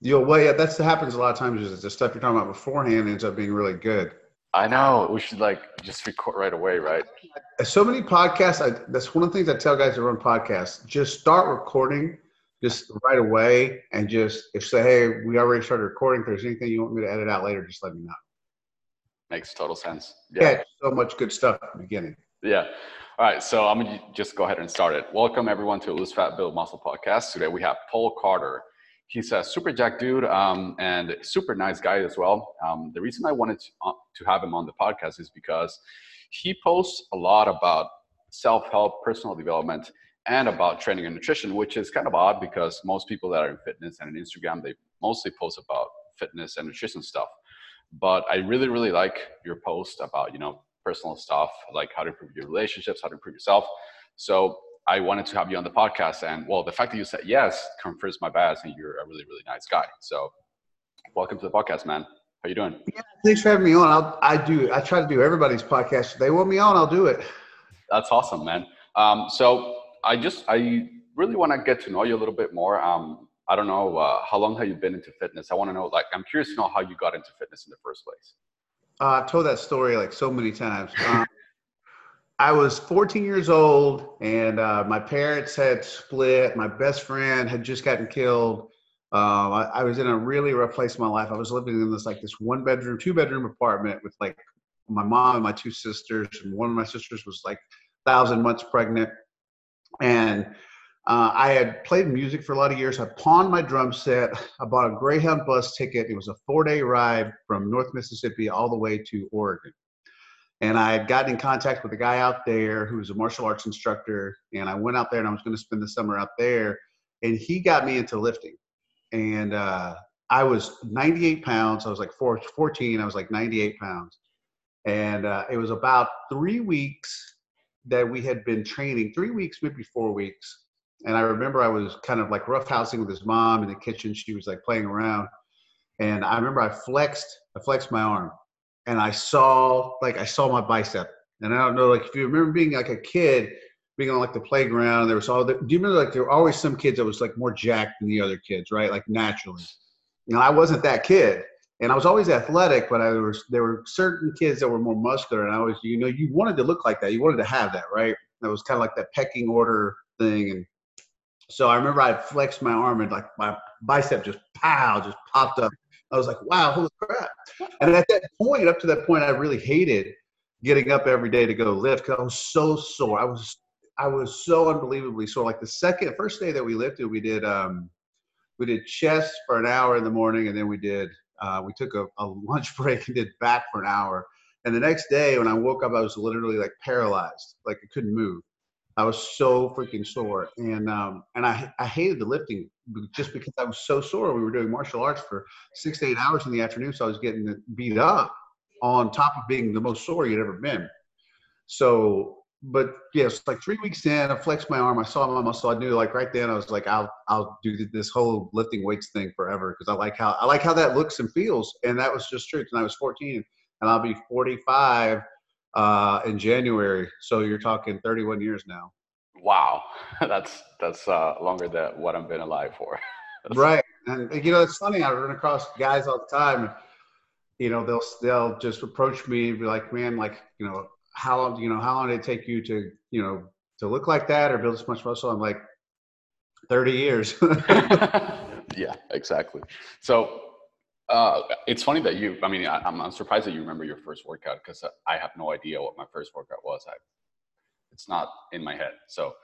Yo, well, yeah, that's happens a lot of times. Is the stuff you're talking about beforehand ends up being really good. I know. We should like just record right away, right? So many podcasts. I, that's one of the things I tell guys that run podcasts. Just start recording, just right away, and just if say, hey, we already started recording. If there's anything you want me to edit out later, just let me know. Makes total sense. Yeah, yeah so much good stuff at the beginning. Yeah. All right, so I'm gonna just go ahead and start it. Welcome everyone to Lose Fat Build Muscle podcast. Today we have Paul Carter. He's a super jack dude um, and super nice guy as well. Um, the reason I wanted to, uh, to have him on the podcast is because he posts a lot about self-help, personal development, and about training and nutrition, which is kind of odd because most people that are in fitness and in Instagram, they mostly post about fitness and nutrition stuff. But I really, really like your post about, you know, personal stuff, like how to improve your relationships, how to improve yourself. So I wanted to have you on the podcast. And well, the fact that you said yes confirms my bias, and you're a really, really nice guy. So, welcome to the podcast, man. How you doing? Yeah, thanks for having me on. I'll, I do. I try to do everybody's podcast. If they want me on, I'll do it. That's awesome, man. Um, so I just I really want to get to know you a little bit more. Um, I don't know uh, how long have you been into fitness. I want to know, like, I'm curious to know how you got into fitness in the first place. Uh, I've told that story like so many times. Um, I was 14 years old, and uh, my parents had split. My best friend had just gotten killed. Um, I, I, was in a really rough place in my life. I was living in this like this one bedroom, two bedroom apartment with like my mom and my two sisters, and one of my sisters was like thousand months pregnant. And uh, I had played music for a lot of years. I pawned my drum set. I bought a Greyhound bus ticket. It was a four day ride from North Mississippi all the way to Oregon. And I had gotten in contact with a guy out there who was a martial arts instructor. And I went out there and I was going to spend the summer out there. And he got me into lifting. And uh, I was 98 pounds. I was like 14. I was like 98 pounds. And uh, it was about three weeks that we had been training, three weeks, maybe four weeks. And I remember I was kind of like roughhousing with his mom in the kitchen. She was like playing around. And I remember I flexed, I flexed my arm and I saw like I saw my bicep. And I don't know, like if you remember being like a kid, being on like the playground, there was all the, do you remember like there were always some kids that was like more jacked than the other kids, right? Like naturally. And I wasn't that kid. And I was always athletic, but I was there were certain kids that were more muscular, and I was, you know, you wanted to look like that. You wanted to have that, right? That was kind of like that pecking order thing. And so I remember I flexed my arm and like my bicep just pow, just popped up. I was like, wow, holy crap. And at that point, up to that point, I really hated getting up every day to go lift because I was so sore. I was I was so unbelievably sore. Like the second first day that we lifted, we did um we did chest for an hour in the morning and then we did uh, we took a, a lunch break and did back for an hour. And the next day when I woke up, I was literally like paralyzed, like I couldn't move. I was so freaking sore, and um, and I I hated the lifting just because I was so sore. We were doing martial arts for six to eight hours in the afternoon, so I was getting beat up on top of being the most sore you'd ever been. So, but yes, yeah, like three weeks in, I flexed my arm. I saw my muscle. I knew like right then I was like, I'll I'll do this whole lifting weights thing forever because I like how I like how that looks and feels, and that was just true. And I was 14, and I'll be 45 uh, in January. So you're talking 31 years now. Wow, that's that's uh, longer than what I've been alive for. right, and you know it's funny. I run across guys all the time. You know they'll they'll just approach me and be like, "Man, like you know how long you know how long did it take you to you know to look like that or build this much muscle?" I'm like, 30 years. yeah, exactly. So uh, it's funny that you, I mean, I, am I'm surprised that you remember your first workout because I have no idea what my first workout was. I, it's not in my head. So,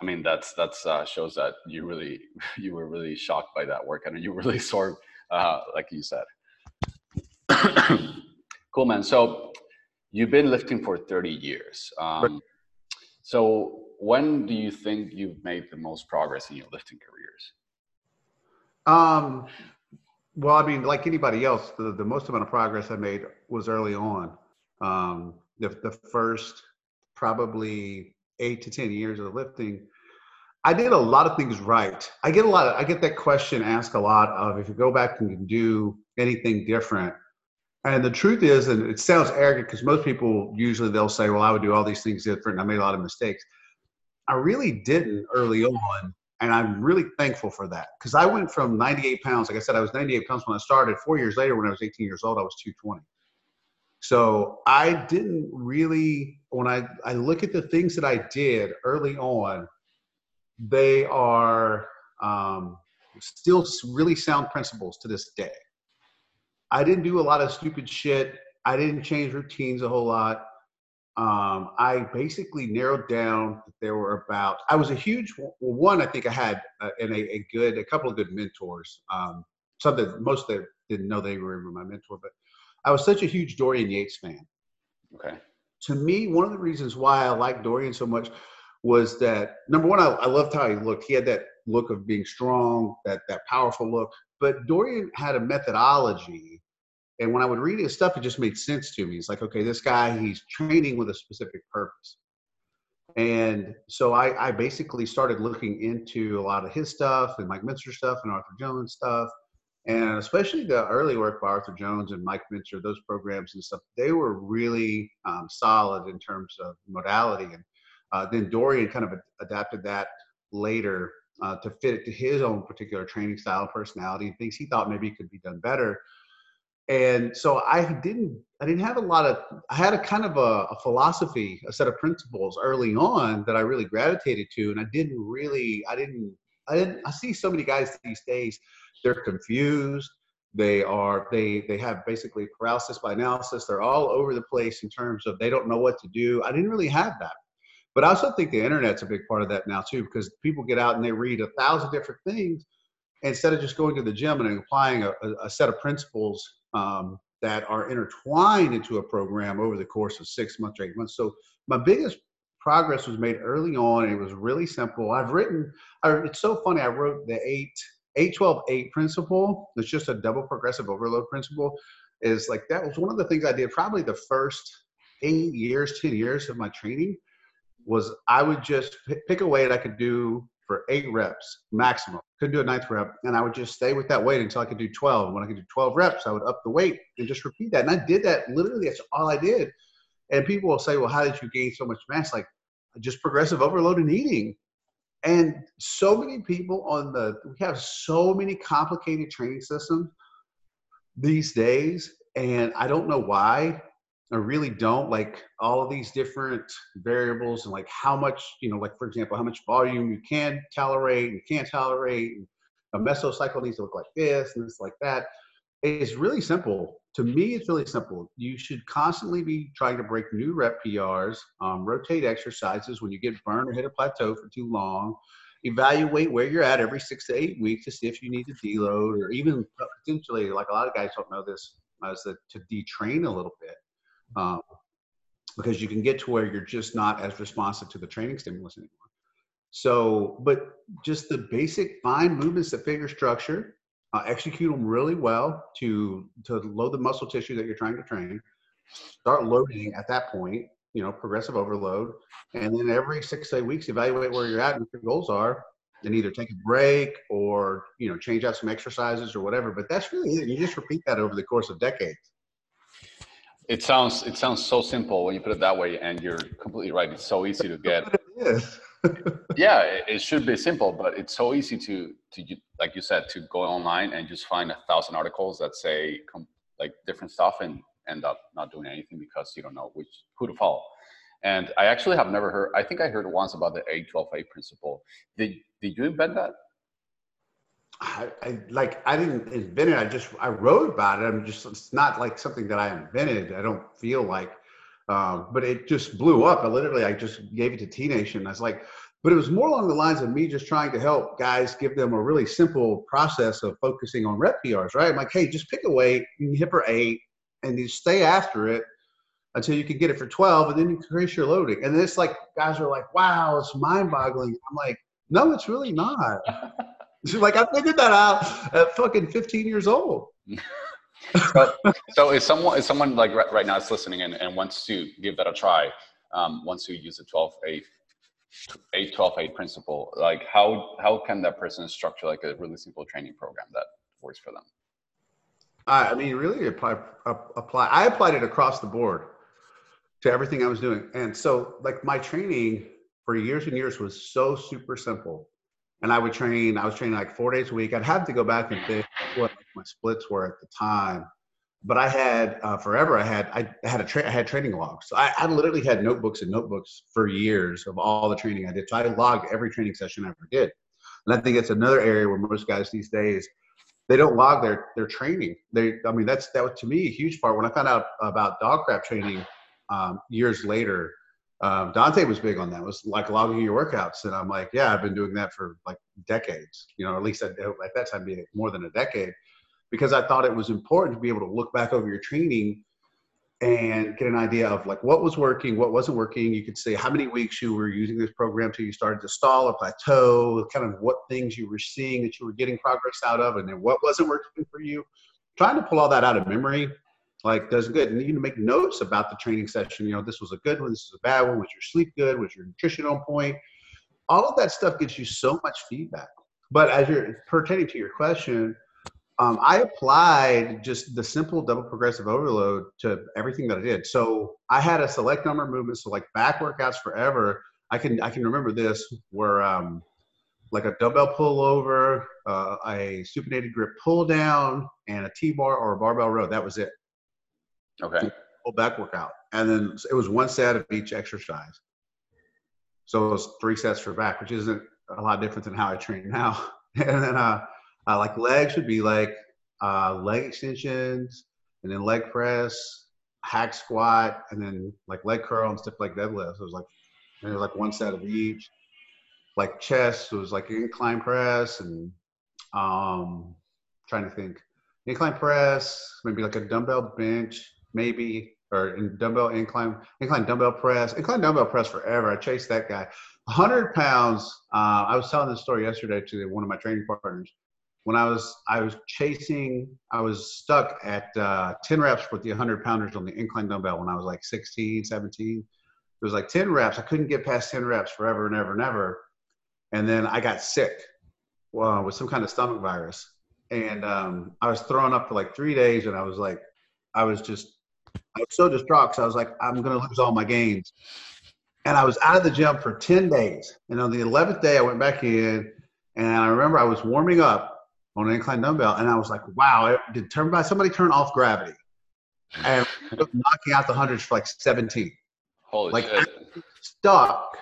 I mean, that's, that's, uh, shows that you really, you were really shocked by that workout and you really sore, uh, like you said. cool, man. So you've been lifting for 30 years. Um, so when do you think you've made the most progress in your lifting careers? Um, well, I mean, like anybody else, the, the most amount of progress I made was early on. Um, the, the first probably eight to 10 years of lifting, I did a lot of things right. I get a lot of, I get that question asked a lot of if you go back and you do anything different. And the truth is, and it sounds arrogant because most people usually they'll say, well, I would do all these things different. I made a lot of mistakes. I really didn't early on And I'm really thankful for that because I went from 98 pounds. Like I said, I was 98 pounds when I started. Four years later, when I was 18 years old, I was 220. So I didn't really, when I, I look at the things that I did early on, they are um, still really sound principles to this day. I didn't do a lot of stupid shit. I didn't change routines a whole lot. Um, I basically narrowed down that there were about, I was a huge, one, I think I had uh, a, a, good, a couple of good mentors. Um, some that most that didn't know they were my mentor, but I was such a huge Dorian Yates fan. Okay. To me, one of the reasons why I liked Dorian so much was that number one, I, I loved how he looked. He had that look of being strong, that that powerful look. But Dorian had a methodology, and when I would read his stuff, it just made sense to me. It's like, okay, this guy, he's training with a specific purpose. And so I, I basically started looking into a lot of his stuff and Mike Mentzer stuff and Arthur Jones stuff and especially the early work by Arthur Jones and Mike Mentzer, those programs and stuff, they were really um, solid in terms of modality. And uh, then Dorian kind of adapted that later uh, to fit it to his own particular training style personality and things he thought maybe could be done better. And so I didn't, I didn't have a lot of, I had a kind of a, a philosophy, a set of principles early on that I really gravitated to. And I didn't really, I didn't, I didn't, I see so many guys these days they're confused. They are they they have basically paralysis by analysis. They're all over the place in terms of they don't know what to do. I didn't really have that. But i also think the internet's a big part of that now too because people get out and they read a thousand different things instead of just going to the gym and applying a, a set of principles um, that are intertwined into a program over the course of six months or eight months. So my biggest progress was made early on. It was really simple. I've written I, it's so funny i wrote the eight 812-8 principle, it's just a double progressive overload principle, is like that was one of the things I did probably the first eight years, 10 years of my training was I would just pick a weight I could do for eight reps maximum. Couldn't do a ninth rep. And I would just stay with that weight until I could do 12. When I could do 12 reps, I would up the weight and just repeat that. And I did that literally, that's all I did. And people will say, well, how did you gain so much mass? Like just progressive overload and eating and so many people on the we have so many complicated training systems these days and i don't know why. I really don't like all of these different variables and like how much you know like for example how much volume you can tolerate and can't tolerate and a mesocycle needs to look like this and this like that it's really simple to me, it's really simple. You should constantly be trying to break new rep PRs, um, rotate exercises when you get burned or hit a plateau for too long. Evaluate where you're at every six to eight weeks to see if you need to deload or even potentially, like a lot of guys don't know this, as the, to detrain a little bit. Um, because you can get to where you're just not as responsive to the training stimulus anymore. So, but just the basic fine movements that your structure, uh, execute them really well to to load the muscle tissue that you're trying to train. Start loading at that point, you know, progressive overload, and then every six to eight weeks, evaluate where you're at and what your goals are, and either take a break or you know change out some exercises or whatever. But that's really it. You just repeat that over the course of decades. It sounds it sounds so simple when you put it that way, and you're completely right. It's so easy to get. Yeah, it, should be simple, but it's so easy to to like you said to go online and just find a thousand articles that say like different stuff and end up not doing anything because you don't know which who to follow. And I actually have never heard. I think I heard once about the eight twelve eight principle. Did did you invent that? I, I, like I didn't invent it. I just I wrote about it. I'm just it's not like something that I invented. I don't feel like um, but it just blew up. I literally, I just gave it to T Nation. I was like, but it was more along the lines of me just trying to help guys give them a really simple process of focusing on rep PRs, right? I'm like, hey, just pick a weight, hip or eight, and you stay after it until you can get it for 12, and then you increase your loading. And it's like, guys are like, wow, it's mind boggling. I'm like, no, it's really not. She's like, I figured that out at fucking 15 years old. so, so is someone is someone like right, right now is listening and, and wants to give that a try um, wants to use the 12 8 8 12 8 principle like how how can that person structure like a really simple training program that works for them i mean really apply apply i applied it across the board to everything i was doing and so like my training for years and years was so super simple and I would train. I was training like four days a week. I'd have to go back and think what my splits were at the time, but I had uh, forever. I had I had a tra- I had training logs. So I, I literally had notebooks and notebooks for years of all the training I did. So I logged every training session I ever did, and I think it's another area where most guys these days they don't log their their training. They I mean that's that was to me a huge part. When I found out about DoggCrapp training um, years later um, Dante was big on that. Was like logging your workouts, and I'm like, yeah, I've been doing that for like decades. You know, at least at, at that time, more than a decade, because I thought it was important to be able to look back over your training and get an idea of like what was working, what wasn't working. You could say how many weeks you were using this program till you started to stall or plateau, kind of what things you were seeing that you were getting progress out of, and then what wasn't working for you. Trying to pull all that out of memory like does good. And you can make notes about the training session. You know, this was a good one, this is a bad one. Was your sleep good? Was your nutrition on point? All of that stuff gives you so much feedback. But as you're pertaining to your question, um, I applied just the simple double progressive overload to everything that I did. So I had a select number of movements, so like back workouts forever. I can I can remember this where um, like a dumbbell pullover, uh, a supinated grip pull down, and a T bar or a barbell row. That was it. Okay. Full back workout. And then it was one set of each exercise. So it was three sets for back, which isn't a lot different than how I train now. and then uh, uh, like legs would be like uh, leg extensions and then leg press, hack squat, and then like leg curl and stiff leg deadlift. So it was like and it was like one set of each. Like chest, it was like incline press and um trying to think. Incline press, maybe like a dumbbell bench, maybe, or in dumbbell incline, incline dumbbell press, incline dumbbell press forever. I chased that guy. 100 pounds. Uh, I was telling this story yesterday to one of my training partners. When I was I was chasing, I was stuck at uh, 10 reps with the 100 pounders on the incline dumbbell when I was like 16, 17. It was like 10 reps. I couldn't get past 10 reps forever and ever and ever. And then I got sick well, with some kind of stomach virus. And um, I was throwing up for like three days, and I was like, I was just I was so distraught because I was like, I'm going to lose all my gains. And I was out of the gym for 10 days. And on the 11th day, I went back in and I remember I was warming up on an incline dumbbell and I was like, wow, did turn by somebody turn off gravity? And knocking out the hundreds for like 17. Holy like shit. stuck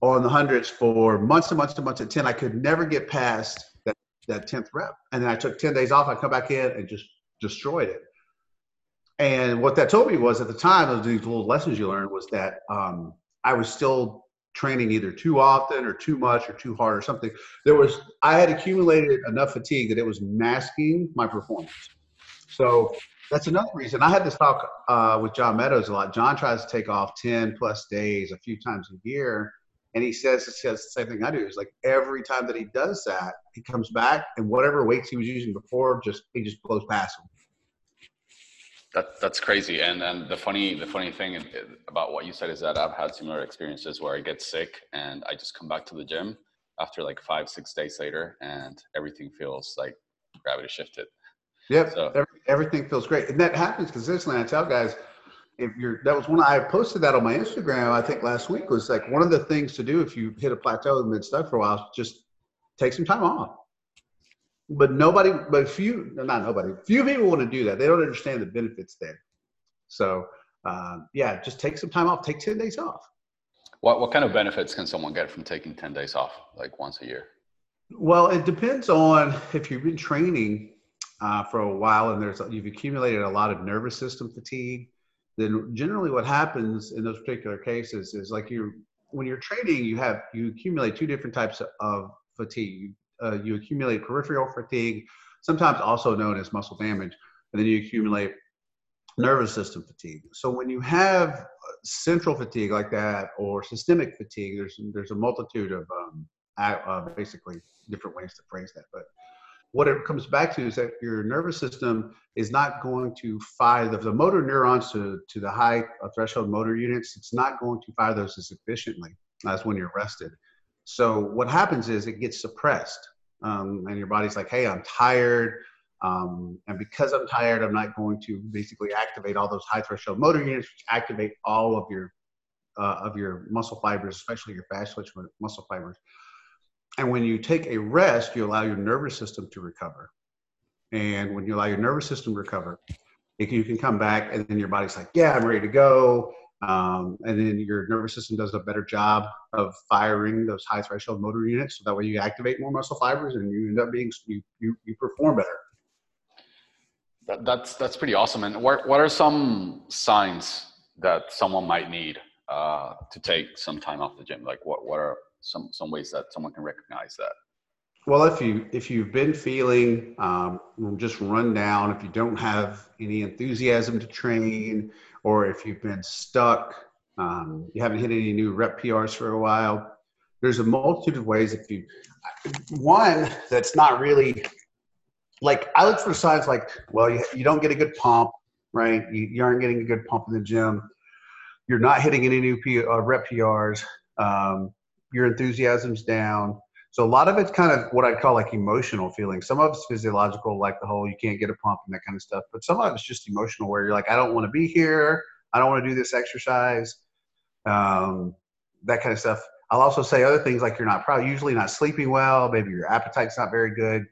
on the hundreds for months and months and months at 10. I could never get past that, that 10th rep. And then I took 10 days off. I come back in and just destroyed it. And what that told me was at the time, those these little lessons you learned was that um, I was still training either too often or too much or too hard or something. There was I had accumulated enough fatigue that it was masking my performance. So that's another reason. I had this talk uh, with John Meadows a lot. John tries to take off 10 plus days a few times a year. And he says, he says the same thing I do. Is like every time that he does that, he comes back and whatever weights he was using before, just he just blows past them. That, that's crazy. And and the funny the funny thing about what you said is that I've had similar experiences where I get sick and I just come back to the gym after like five six days later and everything feels like gravity shifted. Yep. So. Every, everything feels great, and that happens consistently. I tell guys, if you're that was when I posted that on my Instagram. I think last week was like one of the things to do if you hit a plateau and been stuck for a while. Just take some time off but nobody, but few, not nobody, few people want to do that. They don't understand the benefits there. So, um, yeah, just take some time off. Take ten days off. What what kind of benefits can someone get from taking ten days off, like once a year? Well, it depends on if you've been training uh, for a while and there's you've accumulated a lot of nervous system fatigue. Then generally, what happens in those particular cases is like you when you're training, you have you accumulate two different types of fatigue uh, you accumulate peripheral fatigue, sometimes also known as muscle damage, and then you accumulate nervous system fatigue. So when you have central fatigue like that or systemic fatigue, there's there's a multitude of um, uh, basically different ways to phrase that, but what it comes back to is that your nervous system is not going to fire the, the motor neurons to, to the high uh, threshold motor units. It's not going to fire those as efficiently as when you're rested. So what happens is it gets suppressed, um, and your body's like, "Hey, I'm tired." Um, and because I'm tired, I'm not going to basically activate all those high threshold motor units, which activate all of your uh, of your muscle fibers, especially your fast twitch muscle fibers. and when you take a rest, you allow your nervous system to recover. And when you allow your nervous system to recover, can, you can come back and then your body's like, yeah, I'm ready to go. Um, and then your nervous system does a better job of firing those high threshold motor units. So that way you activate more muscle fibers and you end up being, you, you, you perform better. That, that's, that's pretty awesome. And what, what are some signs that someone might need uh, to take some time off the gym? Like what, what are some, some ways that someone can recognize that? Well, if you if you've been feeling um, just run down, if you don't have any enthusiasm to train, or if you've been stuck, um, you haven't hit any new rep PRs for a while, there's a multitude of ways. If you one that's not really like I look for signs like, well, you, you don't get a good pump, right? You, you aren't getting a good pump in the gym. You're not hitting any new P, uh, rep PRs. Um, your enthusiasm's down so a lot of it's kind of what I call like emotional feelings. Some of it's physiological, like the whole you can't get a pump and that kind of stuff. But some of it's just emotional, where you're like, I don't want to be here. I don't want to do this exercise. Um, that kind of stuff. I'll also say other things like you're not probably usually not sleeping well. Maybe your appetite's not very good.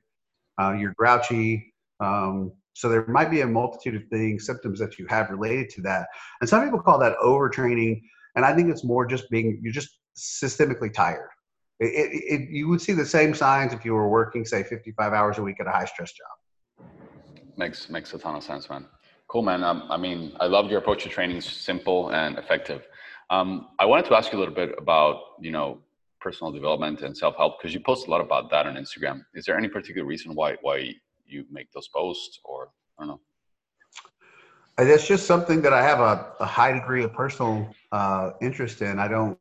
Uh, you're grouchy. Um, so there might be a multitude of things, symptoms that you have related to that. And some people call that overtraining. And I think it's more just being you're just systemically tired. It, it, you would see the same signs if you were working, say, 55 hours a week at a high stress job. Makes makes a ton of sense, man. Cool, man. Um, I mean, I love your approach to training; simple and effective. Um, I wanted to ask you a little bit about, you know, personal development and self help because you post a lot about that on Instagram. Is there any particular reason why why you make those posts, or I don't know? It's just something that I have a, a high degree of personal uh, interest in. I don't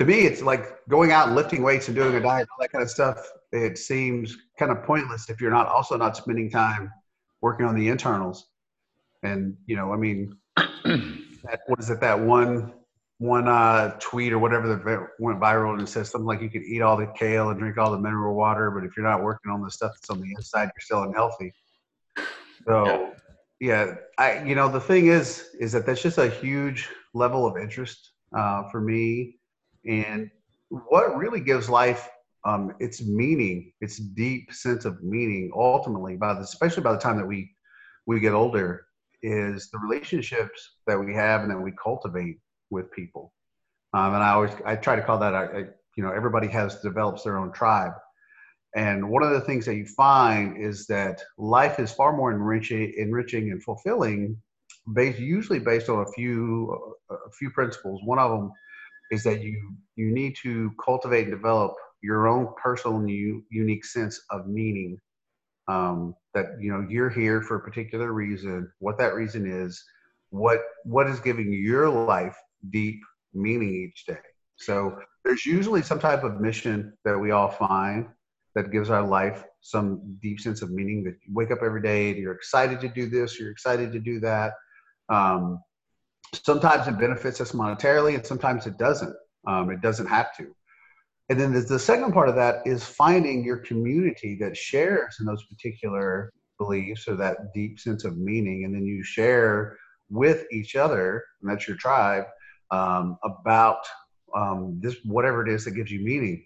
to me, it's like going out and lifting weights and doing a diet, all that kind of stuff. It seems kind of pointless if you're not also not spending time working on the internals. And you know, I mean, that, what is it? That one one uh, tweet or whatever that went viral and says something like you could eat all the kale and drink all the mineral water, but if you're not working on the stuff that's on the inside, you're still unhealthy. So, yeah, I you know the thing is is that that's just a huge level of interest uh, for me and what really gives life um, its meaning, its deep sense of meaning, ultimately, by the, especially by the time that we we get older, is the relationships that we have and that we cultivate with people. Um, and I always I try to call that a, a, you know everybody has develops their own tribe. And one of the things that you find is that life is far more enriching, enriching and fulfilling, based usually based on a few a few principles. One of them is that you you need to cultivate and develop your own personal and unique sense of meaning um, that you know you're here for a particular reason what that reason is what what is giving your life deep meaning each day. So there's usually some type of mission that we all find that gives our life some deep sense of meaning that you wake up every day and you're excited to do this you're excited to do that. Um, sometimes it benefits us monetarily and sometimes it doesn't. Um, it doesn't have to. And then the second part of that is finding your community that shares in those particular beliefs or that deep sense of meaning. And then you share with each other and that's your tribe um, about um, this whatever it is that gives you meaning.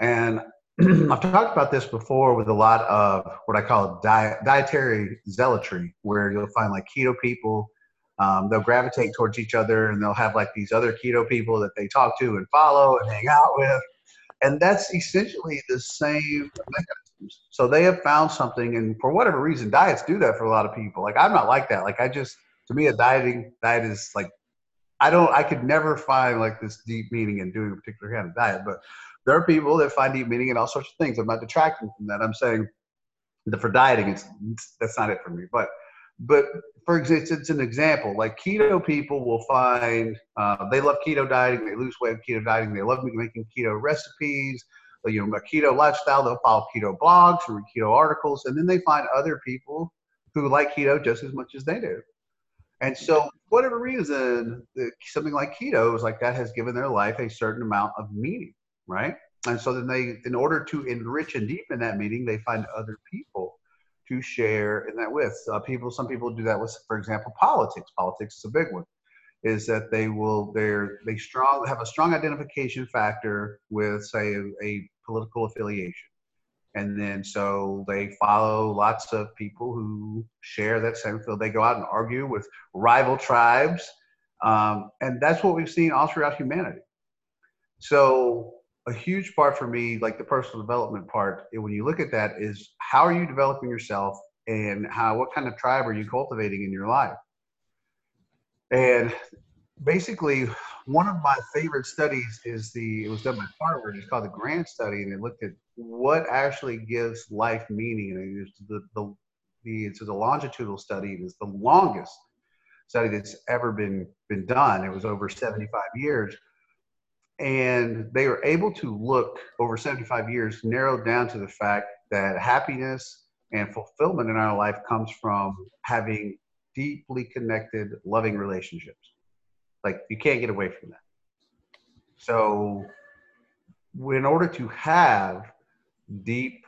And I've talked about this before with a lot of what I call diet, dietary zealotry, where you'll find like keto people um, they'll gravitate towards each other and they'll have like these other keto people that they talk to and follow and hang out with. And that's essentially the same mechanisms. So they have found something and for whatever reason diets do that for a lot of people. Like i'm not like that. Like i just to me a dieting diet is like i don't i could never find like this deep meaning in doing a particular kind of diet. But there are people that find deep meaning in all sorts of things. I'm not detracting from that. I'm saying that for dieting it's, it's that's not it for me. But but for example, it's an example. Like keto people will find uh, they love keto dieting, they lose weight with keto dieting, they love making keto recipes, you know, a keto lifestyle. They'll follow keto blogs or keto articles, and then they find other people who like keto just as much as they do. And so, whatever reason, something like keto is like that has given their life a certain amount of meaning, right? And so then they, in order to enrich and deepen that meaning, they find other people to share in that with. Uh, people, some people do that with, for example, politics. Politics is a big one. Is that they will they're they strong have a strong identification factor with say a, a political affiliation. And then so they follow lots of people who share that same field. They go out and argue with rival tribes. Um, and that's what we've seen all throughout humanity. So a huge part for me, like the personal development part, eh, when you look at that, is how are you developing yourself and how what kind of tribe are you cultivating in your life? And basically, one of my favorite studies is the it was done by Harvard. It's called the Grant Study, and it looked at what actually gives life meaning. And it's the the, the it's a longitudinal study. It's the longest study that's ever been been done. It was over 75 years and they were able to look over 75 years narrowed down to the fact that happiness and fulfillment in our life comes from having deeply connected loving relationships. Like you can't get away from that. So in order to have deep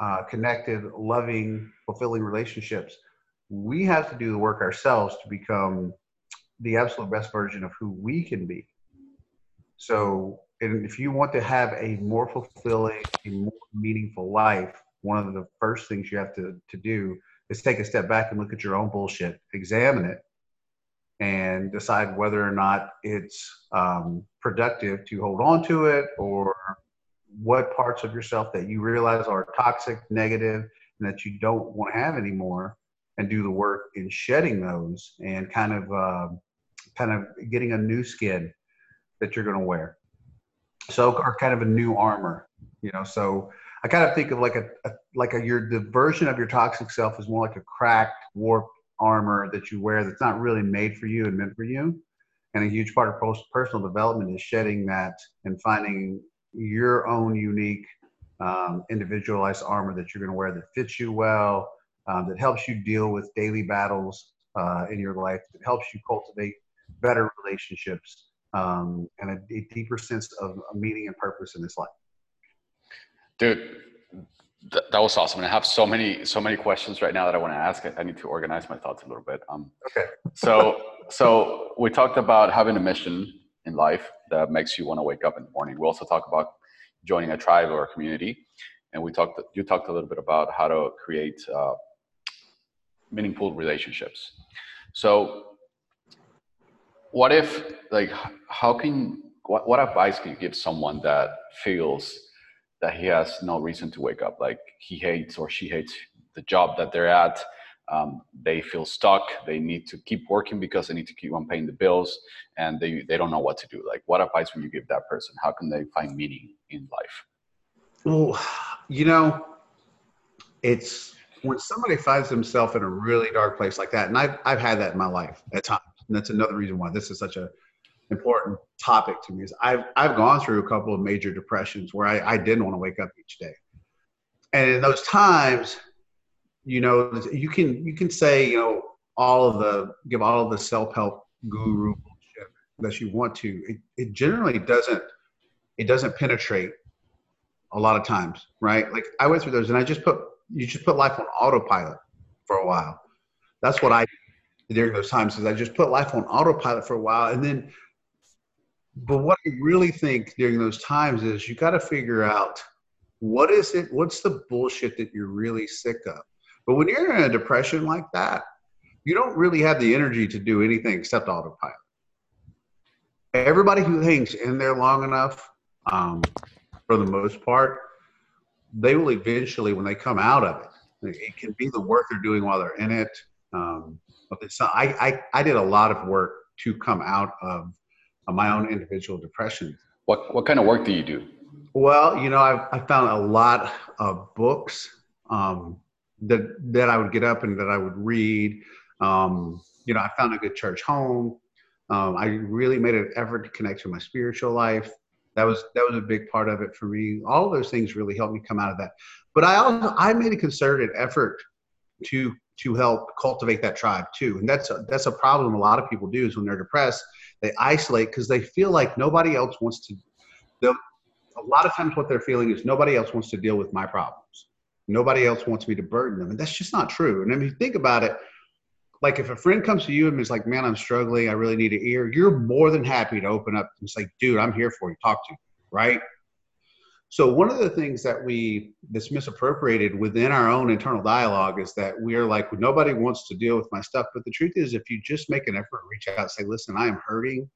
uh, connected loving fulfilling relationships we have to do the work ourselves to become the absolute best version of who we can be so, and if you want to have a more fulfilling, a more meaningful life, one of the first things you have to, to do is take a step back and look at your own bullshit, examine it, and decide whether or not it's um, productive to hold on to it or what parts of yourself that you realize are toxic, negative, and that you don't want to have anymore, and do the work in shedding those and kind of uh, kind of getting a new skin that you're going to wear. So, or kind of a new armor, you know. So, I kind of think of like a, a like a your the version of your toxic self is more like a cracked, warped armor that you wear that's not really made for you and meant for you. And a huge part of personal development is shedding that and finding your own unique, um, individualized armor that you're going to wear that fits you well, um, that helps you deal with daily battles uh, in your life, that helps you cultivate better relationships, um, and a, a, deeper sense of meaning and purpose in this life. Dude, th- that was awesome. And I have so many, so many questions right now that I want to ask. I, I need to organize my thoughts a little bit. Um, okay. so, so we talked about having a mission in life that makes you want to wake up in the morning. We also talked about joining a tribe or a community, and we talked. You talked a little bit about how to create uh, meaningful relationships. So what if like how can what, what advice can you give someone that feels that he has no reason to wake up? Like he hates or she hates the job that they're at. Um, they feel stuck. They need to keep working because they need to keep on paying the bills and they, they don't know what to do. Like what advice would you give that person? How can they find meaning in life? Well you know it's when somebody finds themselves in a really dark place like that and I've, I've had that in my life at times and that's another reason why this is such a important topic to me is I've, I've gone through a couple of major depressions where I, I didn't want to wake up each day. And in those times, you know, you can, you can say, you know, all of the, give all of the self-help guru that you want to, it, it generally doesn't, it doesn't penetrate a lot of times, right? Like I went through those and I just put, you just put life on autopilot for a while. That's what I during those times is I just put life on autopilot for a while. And then, but what I really think during those times is you got to figure out what is it, what's the bullshit that you're really sick of. But when you're in a depression like that, you don't really have the energy to do anything except autopilot. Everybody who hangs in there long enough, um, for the most part, they will eventually, when they come out of it, it can be the work they're doing while they're in it. Um, so I, I, I did a lot of work to come out of, of my own individual depression. What, what kind of work do you do? Well, you know, I, I found a lot of books um, that, that I would get up and that I would read. Um, you know, I found a good church home. Um, I really made an effort to connect to my spiritual life. That was that was a big part of it for me. All of those things really helped me come out of that. But I also I made a concerted effort to to help cultivate that tribe too. And that's a, that's a problem a lot of people do is when they're depressed, they isolate because they feel like nobody else wants to. A lot of times, what they're feeling is nobody else wants to deal with my problems. Nobody else wants me to burden them, and that's just not true. And if you think about it, like if a friend comes to you and is like, "Man, I'm struggling. I really need an ear," you're more than happy to open up and say, "Dude, I'm here for you. Talk to you." Right? So one of the things that we that's misappropriated within our own internal dialogue is that we're like nobody wants to deal with my stuff. But the truth is, if you just make an effort, reach out, say, "Listen, I am hurting.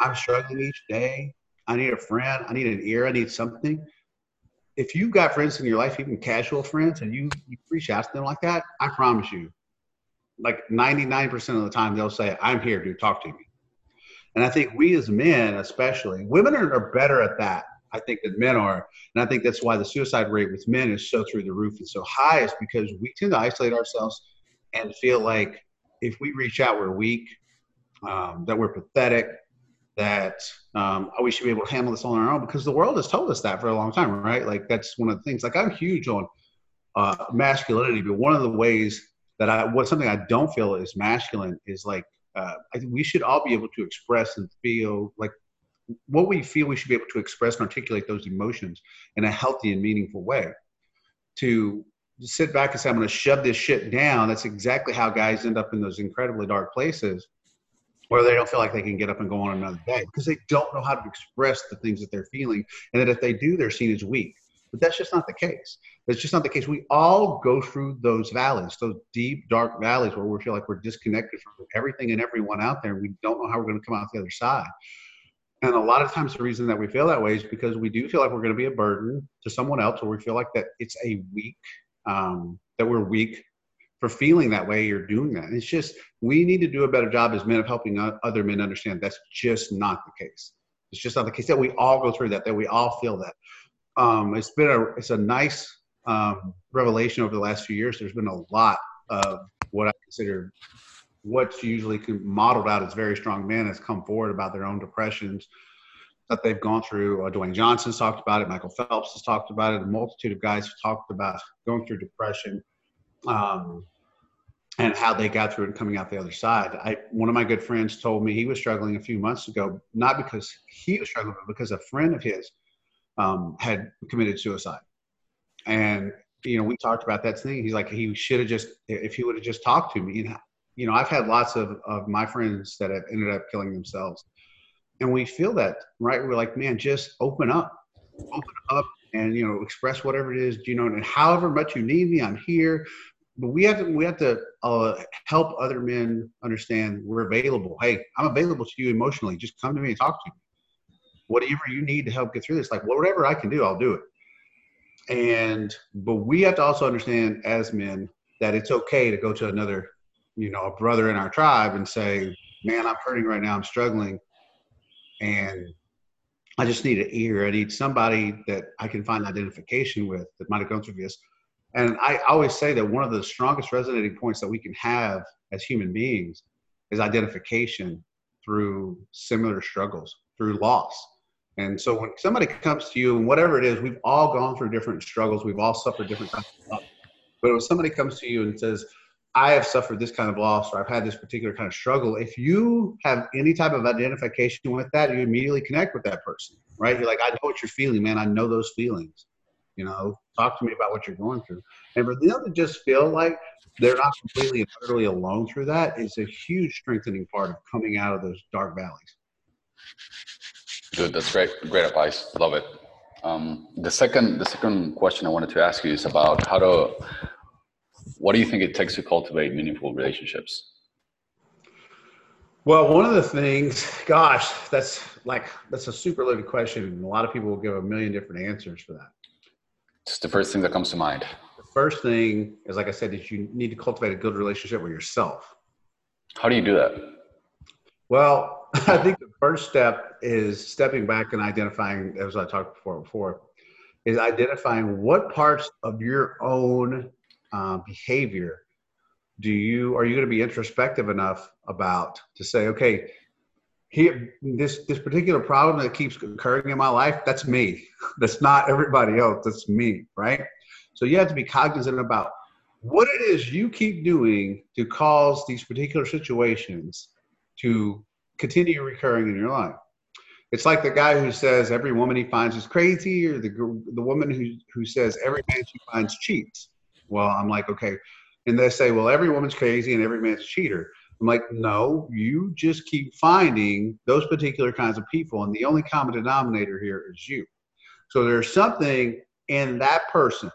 I'm struggling each day. I need a friend. I need an ear. I need something." If you've got friends in your life, even casual friends, and you, you reach out to them like that, I promise you, like 99% of the time, they'll say, "I'm here, to Talk to me." And I think we as men, especially, women are better at that I think that men are. And I think that's why the suicide rate with men is so through the roof and so high is because we tend to isolate ourselves and feel like if we reach out, we're weak, um, that we're pathetic, that um, we should be able to handle this on our own because the world has told us that for a long time, right? Like that's one of the things. Like I'm huge on uh, masculinity, but one of the ways that I, what something I don't feel is masculine is like uh, I think we should all be able to express and feel like what we feel we should be able to express and articulate those emotions in a healthy and meaningful way. To sit back and say, I'm going to shove this shit down, that's exactly how guys end up in those incredibly dark places where they don't feel like they can get up and go on another day because they don't know how to express the things that they're feeling. And that if they do, they're seen as weak. But that's just not the case. That's just not the case. We all go through those valleys, those deep, dark valleys where we feel like we're disconnected from everything and everyone out there. And we don't know how we're going to come out the other side. And a lot of times the reason that we feel that way is because we do feel like we're going to be a burden to someone else, or we feel like that it's a weak, um, that we're weak for feeling that way You're doing that. And it's just, we need to do a better job as men of helping other men understand that's just not the case. It's just not the case that we all go through that, that we all feel that. Um, it's been a, it's a nice um, revelation over the last few years. There's been a lot of what I consider what's usually modeled out as very strong men has come forward about their own depressions that they've gone through. Uh, Dwayne Johnson's talked about it. Michael Phelps has talked about it. A multitude of guys have talked about going through depression um, and how they got through it and coming out the other side. I, one of my good friends told me he was struggling a few months ago, not because he was struggling, but because a friend of his um, had committed suicide. And you know, we talked about that thing. He's like, he should have just, if he would have just talked to me, you know, I've had lots of, of my friends that have ended up killing themselves. And we feel that, right? We're like, man, just open up, open up and, you know, express whatever it is, you know, and however much you need me, I'm here. But we have to, we have to uh, help other men understand we're available. Hey, I'm available to you emotionally. Just come to me and talk to me. Whatever you need to help get through this, like whatever I can do, I'll do it. And, but we have to also understand as men that it's okay to go to another you know, a brother in our tribe and say, man, I'm hurting right now. I'm struggling. And I just need an ear. I need somebody that I can find identification with that might have gone through this. And I always say that one of the strongest resonating points that we can have as human beings is identification through similar struggles, through loss. And so when somebody comes to you and whatever it is, we've all gone through different struggles. We've all suffered different types of. But when somebody comes to you and says, I have suffered this kind of loss or I've had this particular kind of struggle. If you have any type of identification with that, you immediately connect with that person, right? You're like, I know what you're feeling, man. I know those feelings. You know, talk to me about what you're going through. And for them to just feel like they're not completely and utterly alone through that is a huge strengthening part of coming out of those dark valleys. Good. That's great. Great advice. Love it. Um, the second, the second question I wanted to ask you is about how to what do you think it takes to cultivate meaningful relationships? Well, one of the things, gosh, that's like that's a super loaded question, and a lot of people will give a million different answers for that. It's the first thing that comes to mind. The first thing is, like I said, is you need to cultivate a good relationship with yourself. How do you do that? Well, I think the first step is stepping back and identifying, as I talked before, before, is identifying what parts of your own uh, behavior do you are you going to be introspective enough about to say okay this this particular problem that keeps occurring in my life that's me. That's not everybody else that's me right? So you have to be cognizant about what it is you keep doing to cause these particular situations to continue recurring in your life. It's like the guy who says every woman he finds is crazy or the, the woman who, who says every man she finds cheats well, I'm like, okay. And they say, well, every woman's crazy and every man's a cheater. I'm like, no, you just keep finding those particular kinds of people. And the only common denominator here is you. So there's something in that person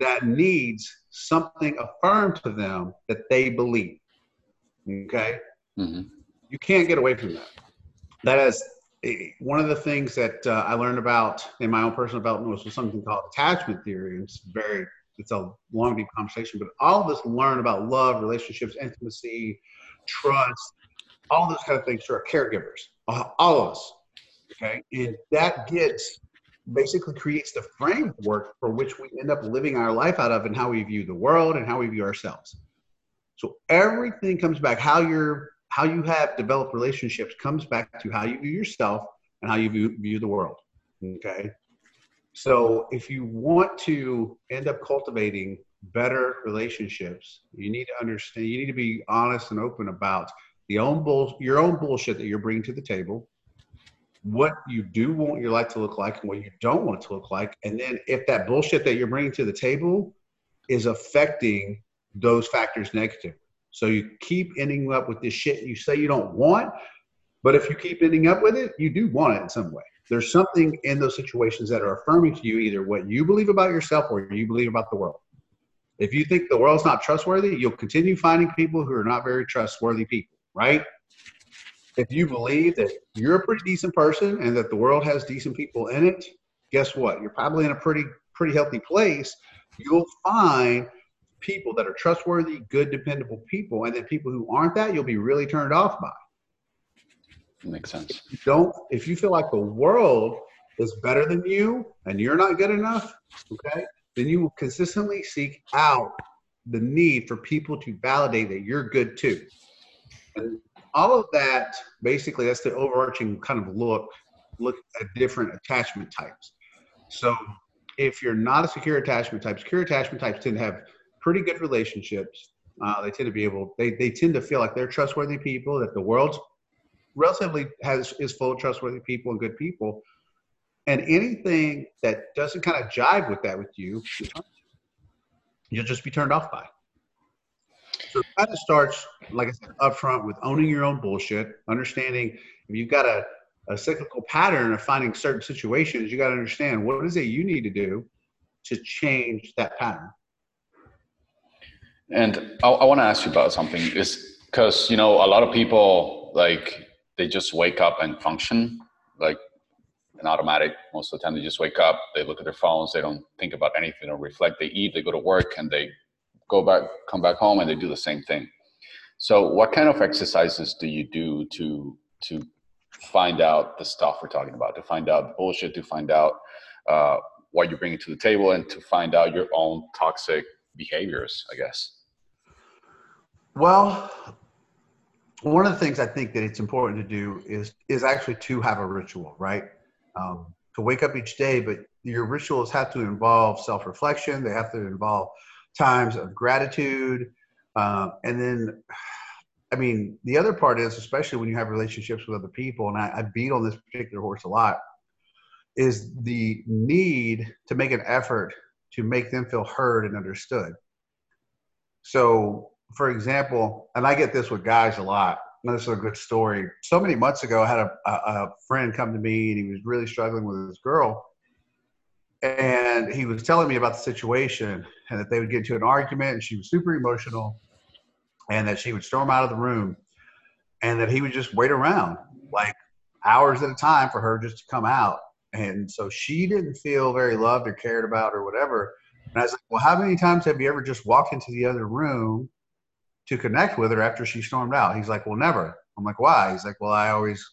that needs something affirmed to them that they believe. Okay? Mm-hmm. You can't get away from that. That is eh, one of the things that uh, I learned about in my own personal development was something called attachment theory. It's very, it's a long, deep conversation, but all of us learn about love, relationships, intimacy, trust, all those kind of things through our caregivers, uh, all of us. Okay. And that gets basically creates the framework for which we end up living our life out of and how we view the world and how we view ourselves. So everything comes back how you're how you have developed relationships comes back to how you view yourself and how you view, view the world. Okay. So if you want to end up cultivating better relationships, you need to understand, you need to be honest and open about the own bull, your own bullshit that you're bringing to the table, what you do want your life to look like and what you don't want to look like. And then if that bullshit that you're bringing to the table is affecting those factors negatively. So you keep ending up with this shit you say you don't want, but if you keep ending up with it, you do want it in some way. There's something in those situations that are affirming to you either what you believe about yourself or you believe about the world. If you think the world's not trustworthy, you'll continue finding people who are not very trustworthy people, right? if you believe that you're a pretty decent person and that the world has decent people in it, guess what? You're probably in a pretty pretty healthy place. You'll find people that are trustworthy, good, dependable people, and then people who aren't that, you'll be really turned off by. Makes sense. If don't if you feel like the world is better than you and you're not good enough, okay, then you will consistently seek out the need for people to validate that you're good too. And all of that basically that's the overarching kind of look look at different attachment types so if you're not a secure attachment type secure attachment types tend to have pretty good relationships uh, they tend to be able they, they tend to feel like they're trustworthy people that the world relatively has is full of trustworthy people and good people and anything that doesn't kind of jive with that with you you'll just be turned off by so it kind of starts, like I said, up front with owning your own bullshit, understanding if you've got a, a cyclical pattern of finding certain situations, you got to understand what is it you need to do to change that pattern. And I, I want to ask you about something is because, you know, a lot of people like they just wake up and function like an automatic. Most of the time they just wake up, they look at their phones, they don't think about anything or reflect. They eat, they go to work and they go back, come back home, and they do the same thing. So, what kind of exercises do you do to to find out the stuff we're talking about, to find out bullshit, to find out uh, what you're bringing to the table, and to find out your own toxic behaviors? I guess. Well, one of the things I think that it's important to do is is actually to have a ritual, right? Um, to wake up each day, but your rituals have to involve self reflection. They have to involve times of gratitude. Uh, and then, I mean, the other part is, especially when you have relationships with other people, and I, I beat on this particular horse a lot, is the need to make an effort to make them feel heard and understood. So, for example, and I get this with guys a lot. This is a good story. So many months ago, I had a, a, a friend come to me and he was really struggling with his girl and he was telling me about the situation and that they would get into an argument and she was super emotional and that she would storm out of the room and that he would just wait around like hours at a time for her just to come out and so she didn't feel very loved or cared about or whatever and i was like well how many times have you ever just walked into the other room to connect with her after she stormed out he's like well never i'm like why he's like well i always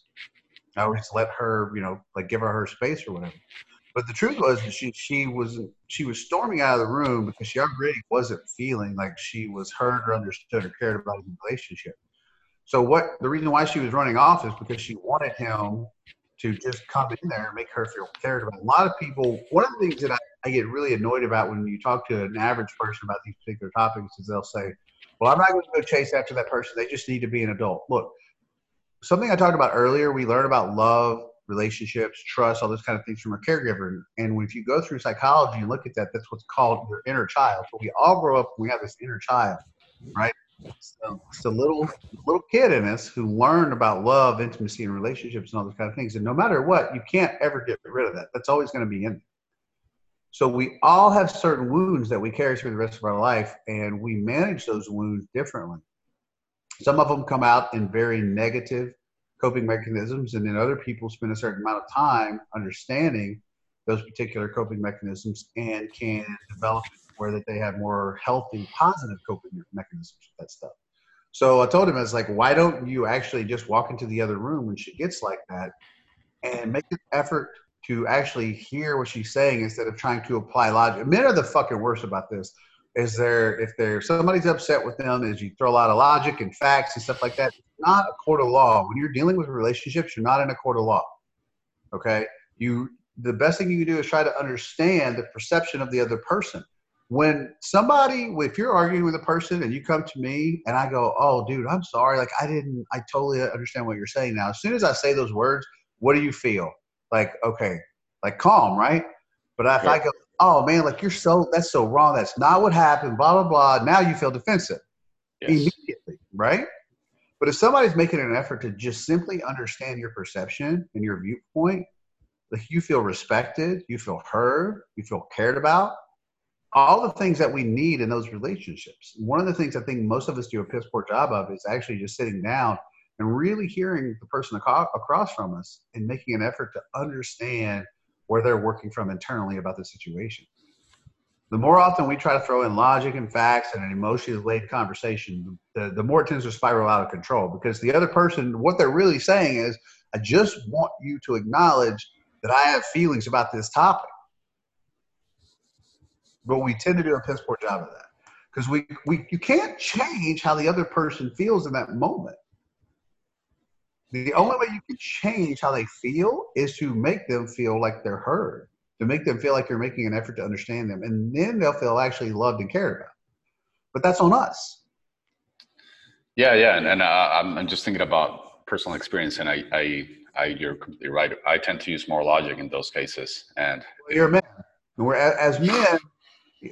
i always let her you know like give her her space or whatever but the truth was that she she was she was storming out of the room because she already wasn't feeling like she was heard or understood or cared about the relationship. So what the reason why she was running off is because she wanted him to just come in there and make her feel cared about. A lot of people, one of the things that I, I get really annoyed about when you talk to an average person about these particular topics is they'll say, Well, I'm not going to go chase after that person. They just need to be an adult. Look, something I talked about earlier, we learn about love relationships, trust, all those kind of things from a caregiver. And if you go through psychology and look at that, that's what's called your inner child. We all grow up, we have this inner child, right? So it's a little little kid in us who learned about love, intimacy, and relationships and all those kind of things. And no matter what, you can't ever get rid of that. That's always going to be in. So we all have certain wounds that we carry through the rest of our life, and we manage those wounds differently. Some of them come out in very negative coping mechanisms, and then other people spend a certain amount of time understanding those particular coping mechanisms and can develop where that they have more healthy, positive coping mechanisms with that stuff. So I told him, I was like, why don't you actually just walk into the other room when she gets like that and make an effort to actually hear what she's saying instead of trying to apply logic. Men are the fucking worst about this. Is there if there somebody's upset with them, is you throw a lot of logic and facts and stuff like that. It's not a court of law. When you're dealing with relationships, you're not in a court of law. Okay, you the best thing you can do is try to understand the perception of the other person. When somebody, if you're arguing with a person and you come to me and I go, "Oh, dude, I'm sorry. Like I didn't, I totally understand what you're saying now." As soon as I say those words, what do you feel? Like, okay, like calm, right? But if yeah. I go, "Oh man, like you're so that's so wrong. That's not what happened." Blah blah blah. Now you feel defensive yes. immediately, right? But if somebody's making an effort to just simply understand your perception and your viewpoint, like you feel respected, you feel heard, you feel cared about, all the things that we need in those relationships. One of the things I think most of us do a piss poor job of is actually just sitting down and really hearing the person across from us and making an effort to understand where they're working from internally about the situation. The more often we try to throw in logic and facts and an emotionally laden conversation, the, the more it tends to spiral out of control because the other person, what they're really saying is, I just want you to acknowledge that I have feelings about this topic. But we tend to do a piss poor job of that because we, we you can't change how the other person feels in that moment. The only way you can change how they feel is to make them feel like they're heard, to make them feel like you're making an effort to understand them, and then they'll feel actually loved and cared about. But that's on us. Yeah, yeah, and, and uh, I'm, I'm just thinking about personal experience, and I, I I, you're completely right. I tend to use more logic in those cases. And well, you're a man. We're, as men,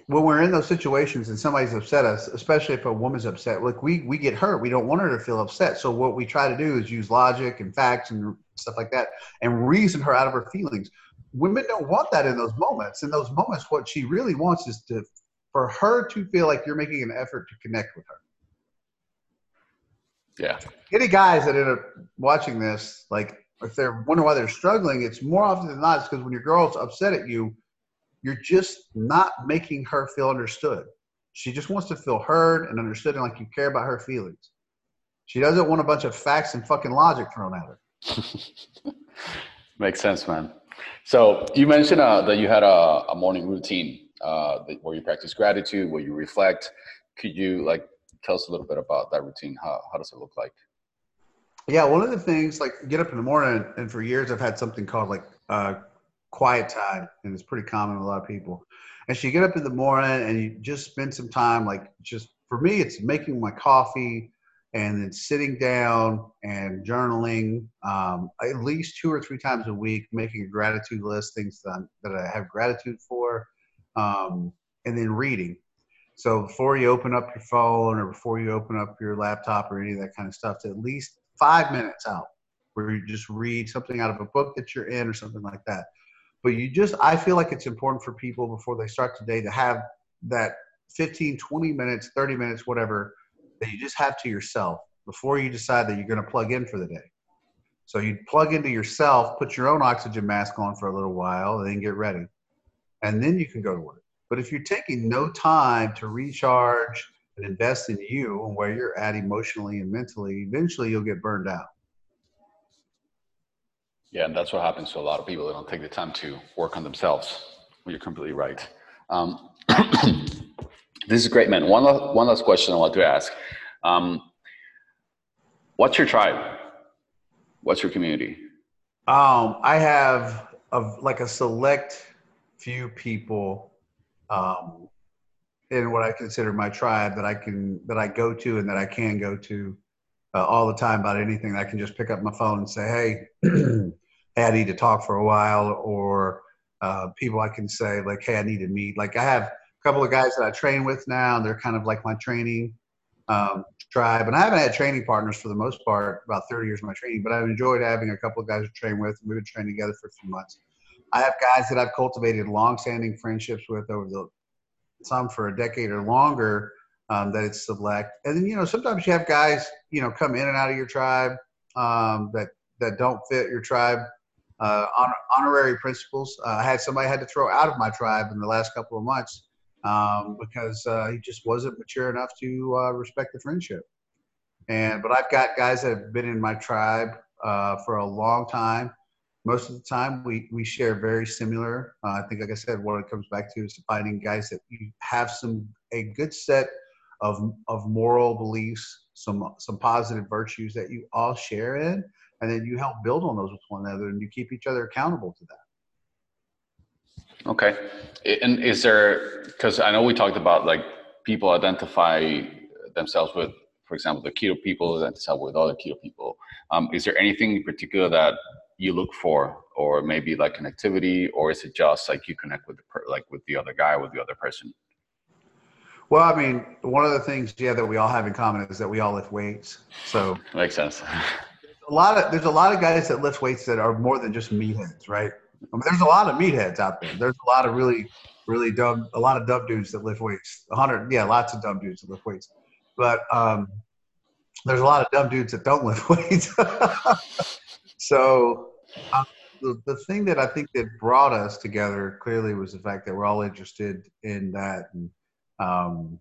when we're in those situations and somebody's upset us, especially if a woman's upset, like we we get hurt. We don't want her to feel upset. So what we try to do is use logic and facts and stuff like that and reason her out of her feelings. Women don't want that in those moments. In those moments, what she really wants is to for her to feel like you're making an effort to connect with her. Yeah. Any guys that end up watching this, like if they're wondering why they're struggling, it's more often than not, it's because when your girl's upset at you, you're just not making her feel understood. She just wants to feel heard and understood and like you care about her feelings. She doesn't want a bunch of facts and fucking logic thrown at her. Makes sense, man. So you mentioned uh, that you had a, a morning routine uh, where you practice gratitude, where you reflect. Could you like tell us a little bit about that routine? How, how does it look like? Yeah, one of the things like get up in the morning, and for years I've had something called like uh, quiet time, and it's pretty common with a lot of people. And so you get up in the morning and you just spend some time, like just for me, it's making my coffee and then sitting down and journaling um, at least two or three times a week, making a gratitude list, things that, that I have gratitude for, um, and then reading. So before you open up your phone or before you open up your laptop or any of that kind of stuff, to at least five minutes out where you just read something out of a book that you're in or something like that. But you just, I feel like it's important for people before they start today to have that 15, 20 minutes, 30 minutes, whatever, that you just have to yourself before you decide that you're going to plug in for the day. So you plug into yourself, put your own oxygen mask on for a little while, and then get ready. And then you can go to work. But if you're taking no time to recharge, and invest in you and where you're at emotionally and mentally, eventually you'll get burned out. Yeah, and that's what happens to a lot of people. They don't take the time to work on themselves. You're completely right. Um, this is great, man. One last, one last question I want to ask. Um, what's your tribe? What's your community? Um, I have a, like a select few people um, in what I consider my tribe that I can that I go to and that I can go to uh, all the time about anything. I can just pick up my phone and say, "Hey, hey, I need to talk for a while," or uh, people I can say like, "Hey, I need to meet." Like I have a couple of guys that I train with now, and they're kind of like my training um, tribe. And I haven't had training partners for the most part about 30 years of my training, but I've enjoyed having a couple of guys to train with. We've been training together for a few months. I have guys that I've cultivated long-standing friendships with over the some for a decade or longer. Um, that it's select, and then you know sometimes you have guys you know come in and out of your tribe um, that that don't fit your tribe. Uh, honor, honorary principles. Uh, I had somebody I had to throw out of my tribe in the last couple of months um, because uh, he just wasn't mature enough to uh, respect the friendship. And but I've got guys that have been in my tribe uh, for a long time. Most of the time, we we share very similar. Uh, I think, like I said, what it comes back to is finding guys that you have some a good set of of moral beliefs, some some positive virtues that you all share in, and then you help build on those with one another, and you keep each other accountable to that. Okay. And is there, because I know we talked about like people identify themselves with, for example, the keto people identify with other keto people. Um, is there anything in particular that you look for, or maybe like connectivity, or is it just like you connect with the per- like with the other guy, with the other person? Well, I mean, one of the things, yeah, that we all have in common is that we all lift weights. So makes sense. A lot of there's a lot of guys that lift weights that are more than just meatheads, right? I mean, there's a lot of meatheads out there. There's a lot of really, really dumb, a lot of dumb dudes that lift weights. A hundred, yeah, lots of dumb dudes that lift weights. But um, there's a lot of dumb dudes that don't lift weights. so um, the, the thing that I think that brought us together clearly was the fact that we're all interested in that. And um,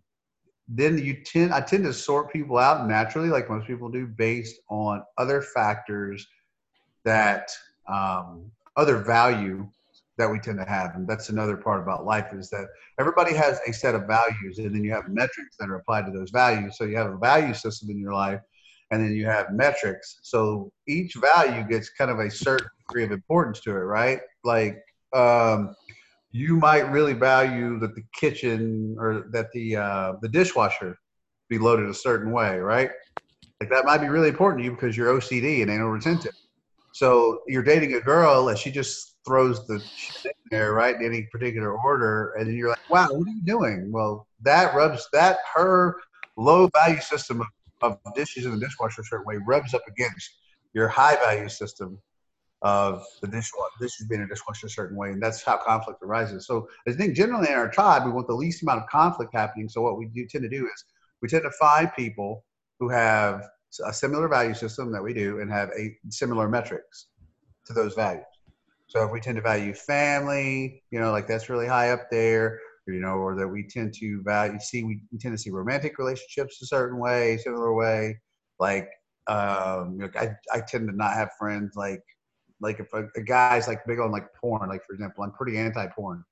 then you tend, I tend to sort people out naturally, like most people do, based on other factors that um, other value that we tend to have. And that's another part about life is that everybody has a set of values and then you have metrics that are applied to those values. So you have a value system in your life and then you have metrics. So each value gets kind of a certain degree of importance to it right? Like um, you might really value that the kitchen or that the uh, the dishwasher be loaded a certain way right like that might be really important to you because you're ocd and anal retentive so you're dating a girl and she just throws the shit in there, right, in any particular order, and you're like, wow, what are you doing? Well, that rubs that her low value system of, of dishes in the dishwasher a certain way rubs up against your high value system of the dishwasher, dishes being a dishwasher a certain way, and that's how conflict arises. So I think generally in our tribe, we want the least amount of conflict happening. So what we do tend to do is we tend to find people who have a similar value system that we do and have a similar metrics to those values. So if we tend to value family, you know, like that's really high up there, you know, or that we tend to value, see, we, we tend to see romantic relationships a certain way, similar way. Like, um, I, I tend to not have friends like, like if a, a guy's like big on like porn, like for example, I'm pretty anti-porn.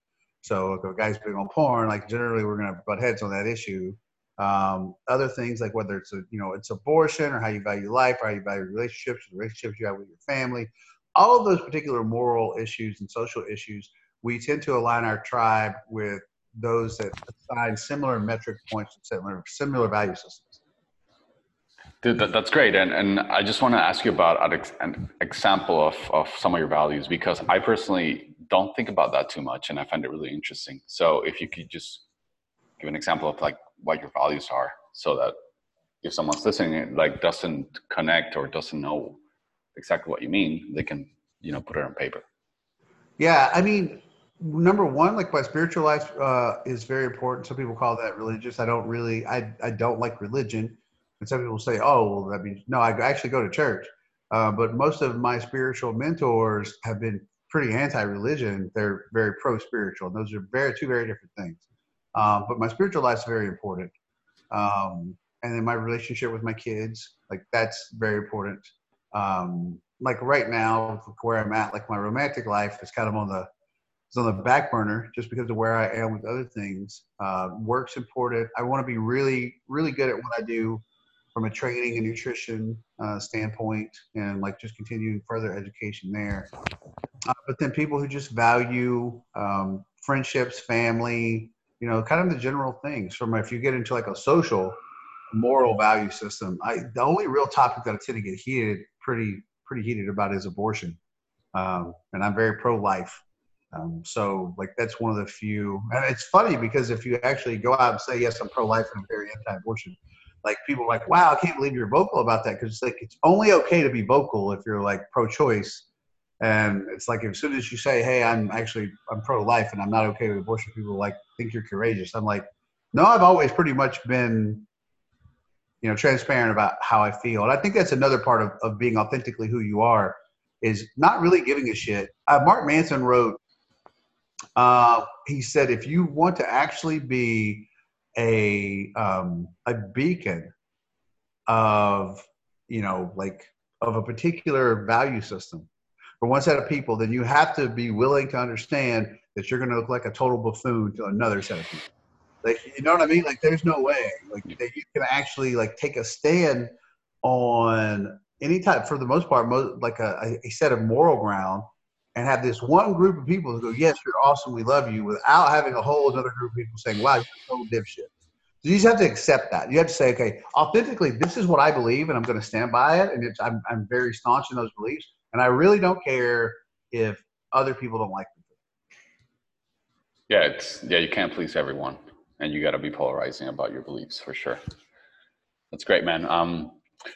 So if a guy's big on porn, like generally we're gonna butt heads on that issue. Um, other things like whether it's a you know it's abortion or how you value life or how you value relationships, the relationships you have with your family, all of those particular moral issues and social issues, we tend to align our tribe with those that assign similar metric points similar similar value systems. That, that's great. And, and I just want to ask you about an example of, of some of your values because I personally don't think about that too much and I find it really interesting. So if you could just give an example of like what your values are so that if someone's listening like doesn't connect or doesn't know exactly what you mean they can you know put it on paper yeah i mean number one like my spiritual life uh, is very important some people call that religious i don't really i, I don't like religion and some people say oh well that means no i actually go to church uh, but most of my spiritual mentors have been pretty anti-religion they're very pro-spiritual those are very two very different things um, but my spiritual life is very important. Um, and then my relationship with my kids, like that's very important. Um, like right now, where I'm at, like my romantic life is kind of on the it's on the back burner just because of where I am with other things. Uh, work's important. I want to be really, really good at what I do from a training and nutrition uh, standpoint, and like just continuing further education there. Uh, but then people who just value um, friendships, family, you know, kind of the general things from if you get into like a social moral value system. I the only real topic that I tend to get heated pretty pretty heated about is abortion, um, and I'm very pro life. Um, so like that's one of the few, and it's funny because if you actually go out and say yes, I'm pro life and I'm very anti abortion, like people like, wow, I can't believe you're vocal about that because it's like it's only okay to be vocal if you're like pro choice And it's like as soon as you say, "Hey, I'm actually I'm pro-life and I'm not okay with abortion," people like think you're courageous. I'm like, no, I've always pretty much been, you know, transparent about how I feel, and I think that's another part of, of being authentically who you are, is not really giving a shit. Uh, Mark Manson wrote, uh, he said, if you want to actually be a um, a beacon of, you know, like of a particular value system for one set of people, then you have to be willing to understand that you're going to look like a total buffoon to another set of people. Like, you know what I mean? Like, there's no way like that you can actually like take a stand on any type, for the most part, most, like a, a set of moral ground, and have this one group of people who go, "Yes, you're awesome, we love you," without having a whole other group of people saying, "Wow, you're total dipshit." So you just have to accept that. You have to say, "Okay, authentically, this is what I believe, and I'm going to stand by it, and I'm, I'm very staunch in those beliefs." and I really don't care if other people don't like them. Yeah, it's yeah, you can't please everyone, and you got to be polarizing about your beliefs for sure. That's great, man. Um,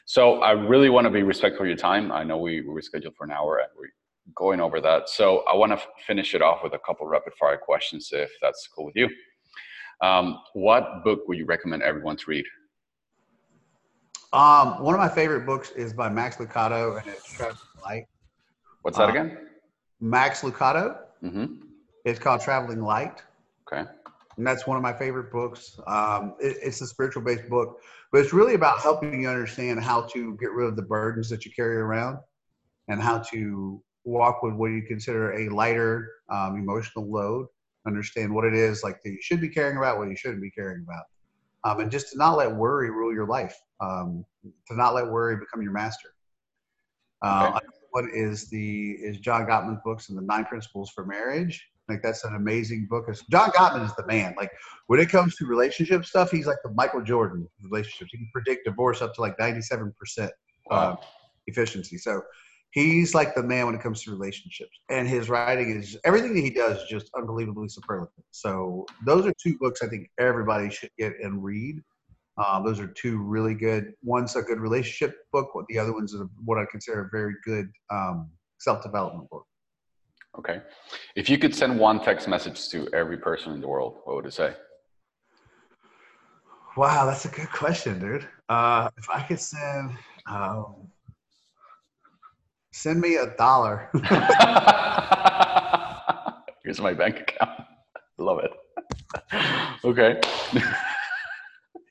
so I really want to be respectful of your time. I know we, we were scheduled for an hour, and we're going over that. So I want to finish it off with a couple rapid fire questions, if that's cool with you. Um, what book would you recommend everyone to read? Um, one of my favorite books is by Max Lucado, and it's Traveling Light. What's that uh, again? Max Lucado. Mm-hmm. It's called Traveling Light. Okay. And that's one of my favorite books. Um, it, it's a spiritual based book, but it's really about helping you understand how to get rid of the burdens that you carry around and how to walk with what you consider a lighter um, emotional load. Understand what it is like that you should be caring about, what you shouldn't be caring about um, and just to not let worry rule your life, um, to not let worry become your master. Uh, okay. What is the is John Gottman's books and the Nine Principles for Marriage? Like that's an amazing book. John Gottman is the man. Like when it comes to relationship stuff, he's like the Michael Jordan relationships. He can predict divorce up to like ninety seven percent uh, efficiency. So he's like the man when it comes to relationships and his writing is everything that he does is just unbelievably superlative. So those are two books i think everybody should get and read. Uh, those are two really good one's a good relationship book the other one's what i consider a very good um, self-development book. Okay. If you could send one text message to every person in the world what would it say? Wow that's a good question dude. Uh, if i could send um, Send me a dollar. Here's my bank account. Love it. Okay.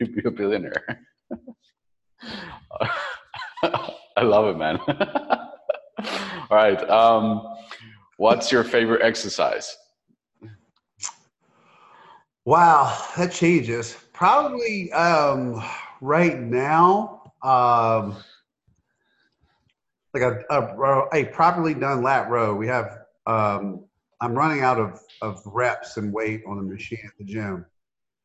You'd be a billionaire. I love it, man. All right. Um, what's your favorite exercise? Wow, that changes. Probably um, right now. Um, like a, a, a properly done lat row. We have, um, I'm running out of, of reps and weight on the machine at the gym.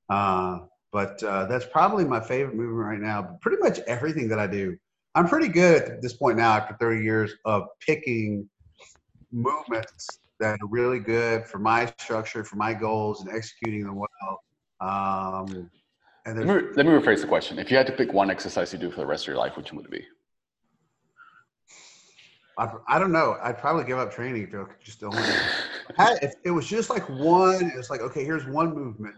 Uh, but uh, that's probably my favorite movement right now. But pretty much everything that I do, I'm pretty good at this point now after 30 years of picking movements that are really good for my structure, for my goals, and executing them well. Um, and let me, let me rephrase the question. If you had to pick one exercise you do for the rest of your life, which would it be? I, I don't know. I'd probably give up training if it just only. if it was just like one, it's like okay, here's one movement.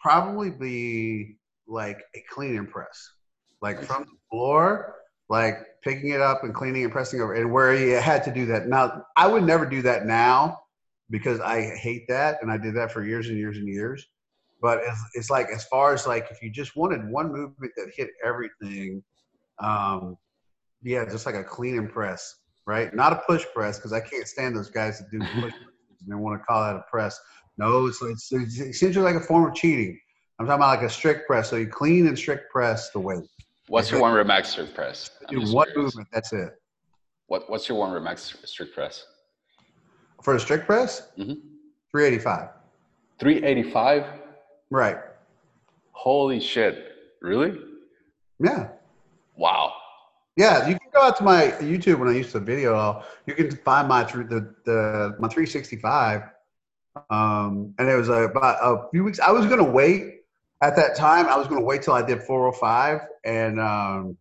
Probably be like a clean and press, like from the floor, like picking it up and cleaning and pressing over, and where you had to do that. Now, I would never do that now because I hate that, and I did that for years and years and years. But it's, it's like as far as like if you just wanted one movement that hit everything, um, yeah, just like a clean and press right? Not a push press because I can't stand those guys that do push and they want to call that a press. No, it's, it's, it's essentially like a form of cheating. I'm talking about like a strict press. So you clean and strict press the weight. What's your one rep max strict press? Do one movement. That's it. What What's your one rep max strict press? For a strict press, mm-hmm. 385. 385. Right. Holy shit! Really? Yeah. Wow. Yeah, you can go out to my YouTube when I used to video. You can find my the the my 365, um, and it was about a few weeks. I was gonna wait at that time. I was gonna wait till I did 405 and um,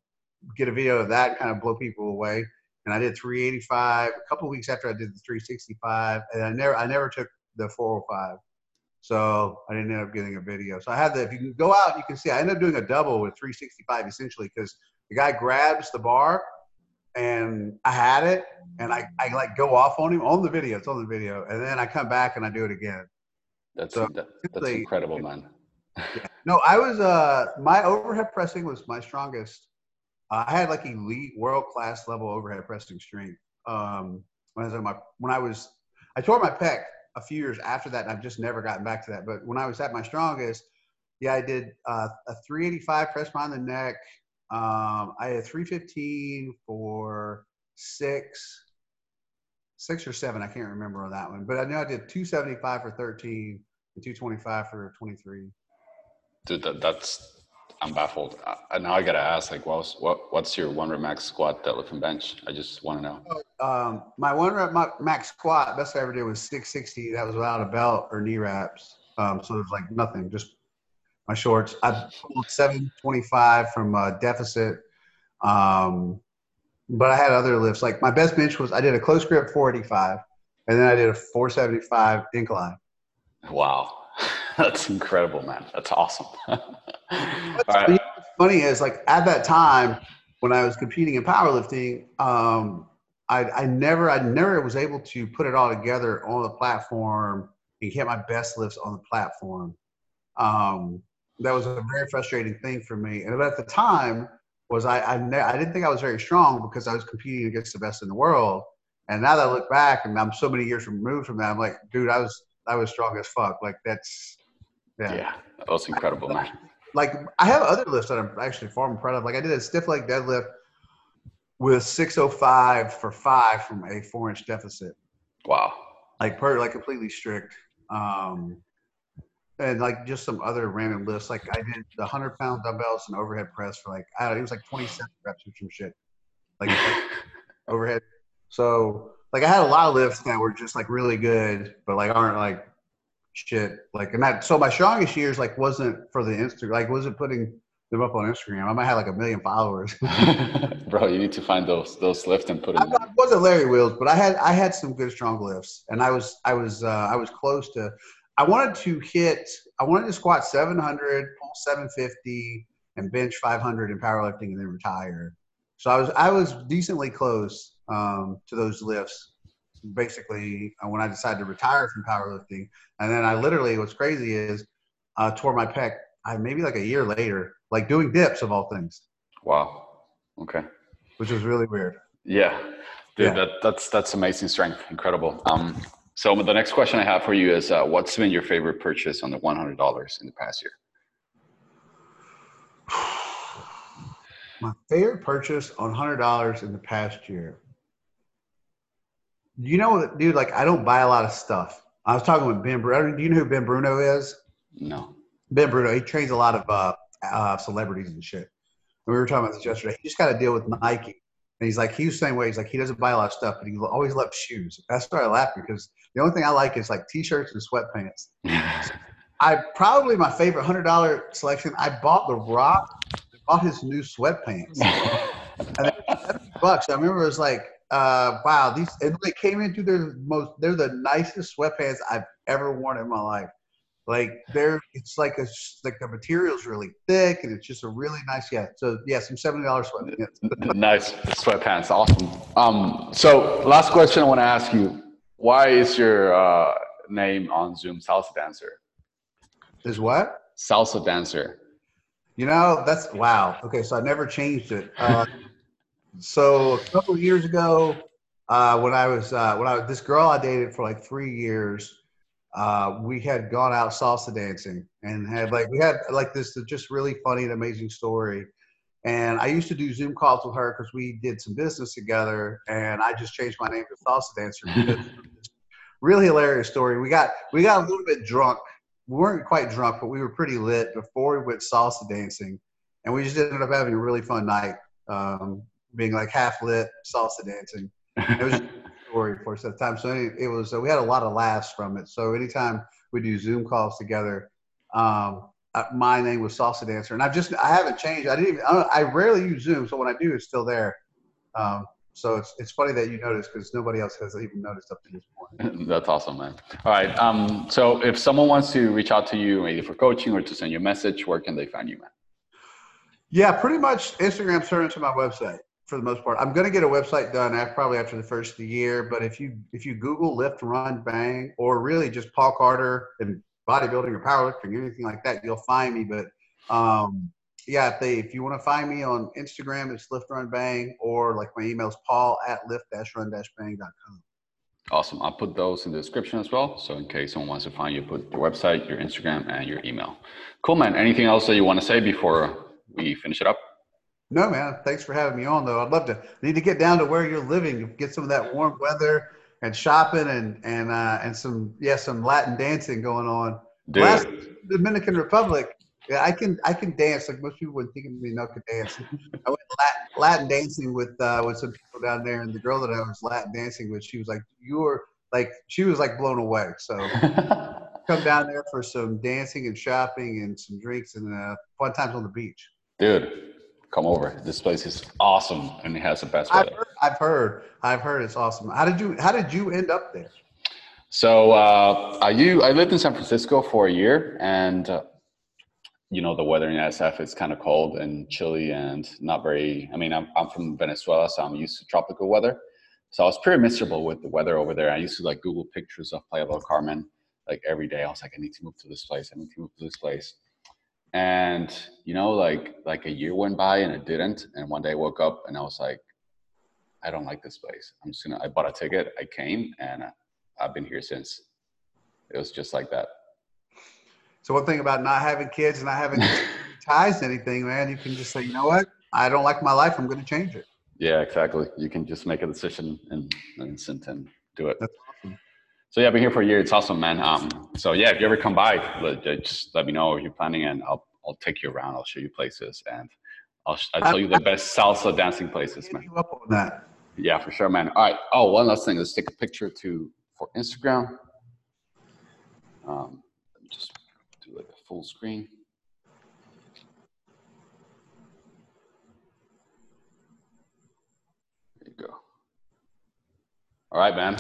get a video of that, kind of blow people away. and I did 385 a couple weeks after I did the 365, and I never I never took the 405. So I didn't end up getting a video. So I had the if you can go out, you can see I ended up doing a double with 365 essentially because the guy grabs the bar and I had it and I, I like go off on him on the video. It's on the video. And then I come back and I do it again. That's so, that, that's incredible, man. yeah. No, I was uh my overhead pressing was my strongest. Uh, I had like elite world class level overhead pressing strength. Um when I was my when I was I tore my pec a few years after that and I've just never gotten back to that. But when I was at my strongest, yeah, I did uh, a 385 press behind the neck, um, I had 315 for six, six or seven. I can't remember on that one, but I know I did 275 for 13 and 225 for 23. Dude, that, that's I'm baffled. Uh, now I gotta ask, like, what's what what's your one rep max squat, deadlift, and bench? I just want to know. Um, my one rep max squat, best I ever did was 660. That was without a belt or knee wraps. Um, so it was like nothing, just my shorts. I pulled 725 from a deficit. Um, but I had other lifts. Like my best bench was I did a close grip 485, and then I did a 475 incline. Wow, that's incredible, man. That's awesome. what's, right. funny is like at that time when I was competing in powerlifting, um, I, I never I never was able to put it all together on the platform and get my best lifts on the platform. Um, that was a very frustrating thing for me. And at the time was I I, ne- I didn't think I was very strong because I was competing against the best in the world. And now that I look back and I'm so many years removed from that, I'm like, dude, I was I was strong as fuck. Like that's yeah, yeah that was incredible, man. Like I have other lifts that I'm actually far more proud of. Like I did a stiff leg deadlift with 605 for five from a four inch deficit. Wow. Like per like completely strict. Um, and like just some other random lifts. Like I did the hundred pound dumbbells and overhead press for like I don't know, it was like twenty seven reps or some shit. Like overhead. So like I had a lot of lifts that were just like really good, but like aren't like shit. Like and that so my strongest years like wasn't for the Instagram like wasn't putting them up on Instagram. I might have like a million followers. Bro, you need to find those those lifts and put them. I, I wasn't Larry Wheels, but I had I had some good strong lifts, and I was I was uh, I was close to I wanted to hit, I wanted to squat 700, pull 750, and bench 500 in powerlifting and then retire. So I was, I was decently close um, to those lifts basically uh, when I decided to retire from powerlifting. And then I literally, what's crazy is uh, tore my pec I, maybe like a year later, like doing dips of all things. Wow. Okay. Which was really weird. Yeah. Dude, yeah. That, that's, that's amazing strength. Incredible. Um, so the next question I have for you is, uh, what's been your favorite purchase on the one hundred dollars in the past year? My favorite purchase on hundred dollars in the past year. You know, dude, like I don't buy a lot of stuff. I was talking with Ben Bruno. Do you know who Ben Bruno is? No. Ben Bruno. He trains a lot of uh, uh, celebrities and shit. And we were talking about this yesterday. He just got a deal with Nike. And he's like, he's the same way. He's like, he doesn't buy a lot of stuff, but he always loves shoes. That's why I laugh because the only thing I like is like t-shirts and sweatpants. I probably my favorite hundred dollar selection. I bought the Rock. bought his new sweatpants. and bucks. I remember it was like, uh, wow, these and they came into their most. They're the nicest sweatpants I've ever worn in my life. Like they're, it's like a like the material's really thick and it's just a really nice. Yeah. So yeah, some seventy dollars sweatpants. nice sweatpants, awesome. Um, so last question I want to ask you: Why is your uh, name on Zoom Salsa Dancer? Is what? Salsa Dancer. You know, that's wow. Okay, so I never changed it. Uh, so a couple of years ago, uh, when I was uh, when I was this girl I dated for like three years uh, we had gone out salsa dancing and had like we had like this just really funny and amazing story. And I used to do Zoom calls with her because we did some business together. And I just changed my name to Salsa Dancer. really hilarious story. We got we got a little bit drunk. We weren't quite drunk, but we were pretty lit before we went salsa dancing, and we just ended up having a really fun night, um, being like half lit salsa dancing. It was story for us at the time. So it was uh, we had a lot of laughs from it. So anytime we do Zoom calls together, um, uh, my name was Salsa Dancer, and I've just I haven't changed. I didn't even I, I, rarely use Zoom, so when I do, it's still there. Um, so it's it's funny that you noticed because nobody else has even noticed up to this point. That's awesome, man. All right. Um, so if someone wants to reach out to you, maybe for coaching or to send you a message, where can they find you, man? Yeah, pretty much Instagram turned to my website for the most part. I'm going to get a website done after, probably after the first of the year. But if you if you Google lift, run, bang, or really just Paul Carter and bodybuilding or powerlifting, or anything like that, you'll find me. But um, yeah, if, they, if you want to find me on Instagram, it's lift, run, bang, or like my email's paul at lift-run-bang.com. Awesome. I'll put those in the description as well. So in case someone wants to find you, put your website, your Instagram, and your email. Cool, man. Anything else that you want to say before we finish it up? No, man. Thanks for having me on, though. I'd love to. need to get down to where you're living, get some of that warm weather, and shopping, and and uh, and some yeah, some Latin dancing going on. Dude. Last Dominican Republic, yeah, I can I can dance like most people wouldn't think of me not could dance. I went Latin, Latin dancing with uh, with some people down there, and the girl that I was Latin dancing with, she was like, "You were like," she was like blown away. So come down there for some dancing and shopping and some drinks and uh, fun times on the beach. Dude, come over. This place is awesome, and it has the best I've weather. heard, I've heard, I've heard it's awesome. How did you How did you end up there? So uh, I you I lived in San Francisco for a year, and uh, you know the weather in SF is kind of cold and chilly and not very. I mean, I'm I'm from Venezuela, so I'm used to tropical weather. So I was pretty miserable with the weather over there. I used to like Google pictures of Playa del Carmen like every day. I was like, I need to move to this place. I need to move to this place and you know like like a year went by and it didn't and one day i woke up and i was like i don't like this place i'm just gonna i bought a ticket i came and uh, i've been here since it was just like that So one thing about not having kids and not having ties to anything, man, you can just say, you know what, I don't like my life. I'm going to change it. yeah exactly you can just make a decision in an instant and do it That's. So yeah i've been here for a year it's awesome man um so yeah if you ever come by just let me know if you're planning and i'll i'll take you around i'll show you places and i'll, sh- I'll tell you the best salsa dancing places man you up on that. Yeah, for sure, man. All right. Oh, one last thing. Let's take a picture to for Instagram. Um, let me just do like a full screen. There you go. All right, man.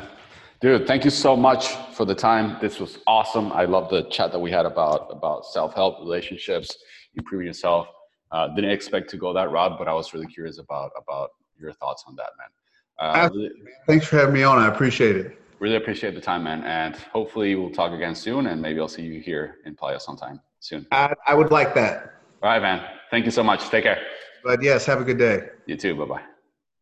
Dude, thank you so much for the time. This was awesome. I love the chat that we had about about self-help, relationships, improving yourself. Uh, didn't expect to go that route, but I was really curious about about your thoughts on that, man. Uh, really, Thanks for having me on. I appreciate it. really appreciate the time, man. And hopefully we'll talk again soon, and maybe I'll see you here in Playa sometime soon. I, I would like that. All right, man. Thank you so much. Take care. But yes, have a good day. You too. Bye bye.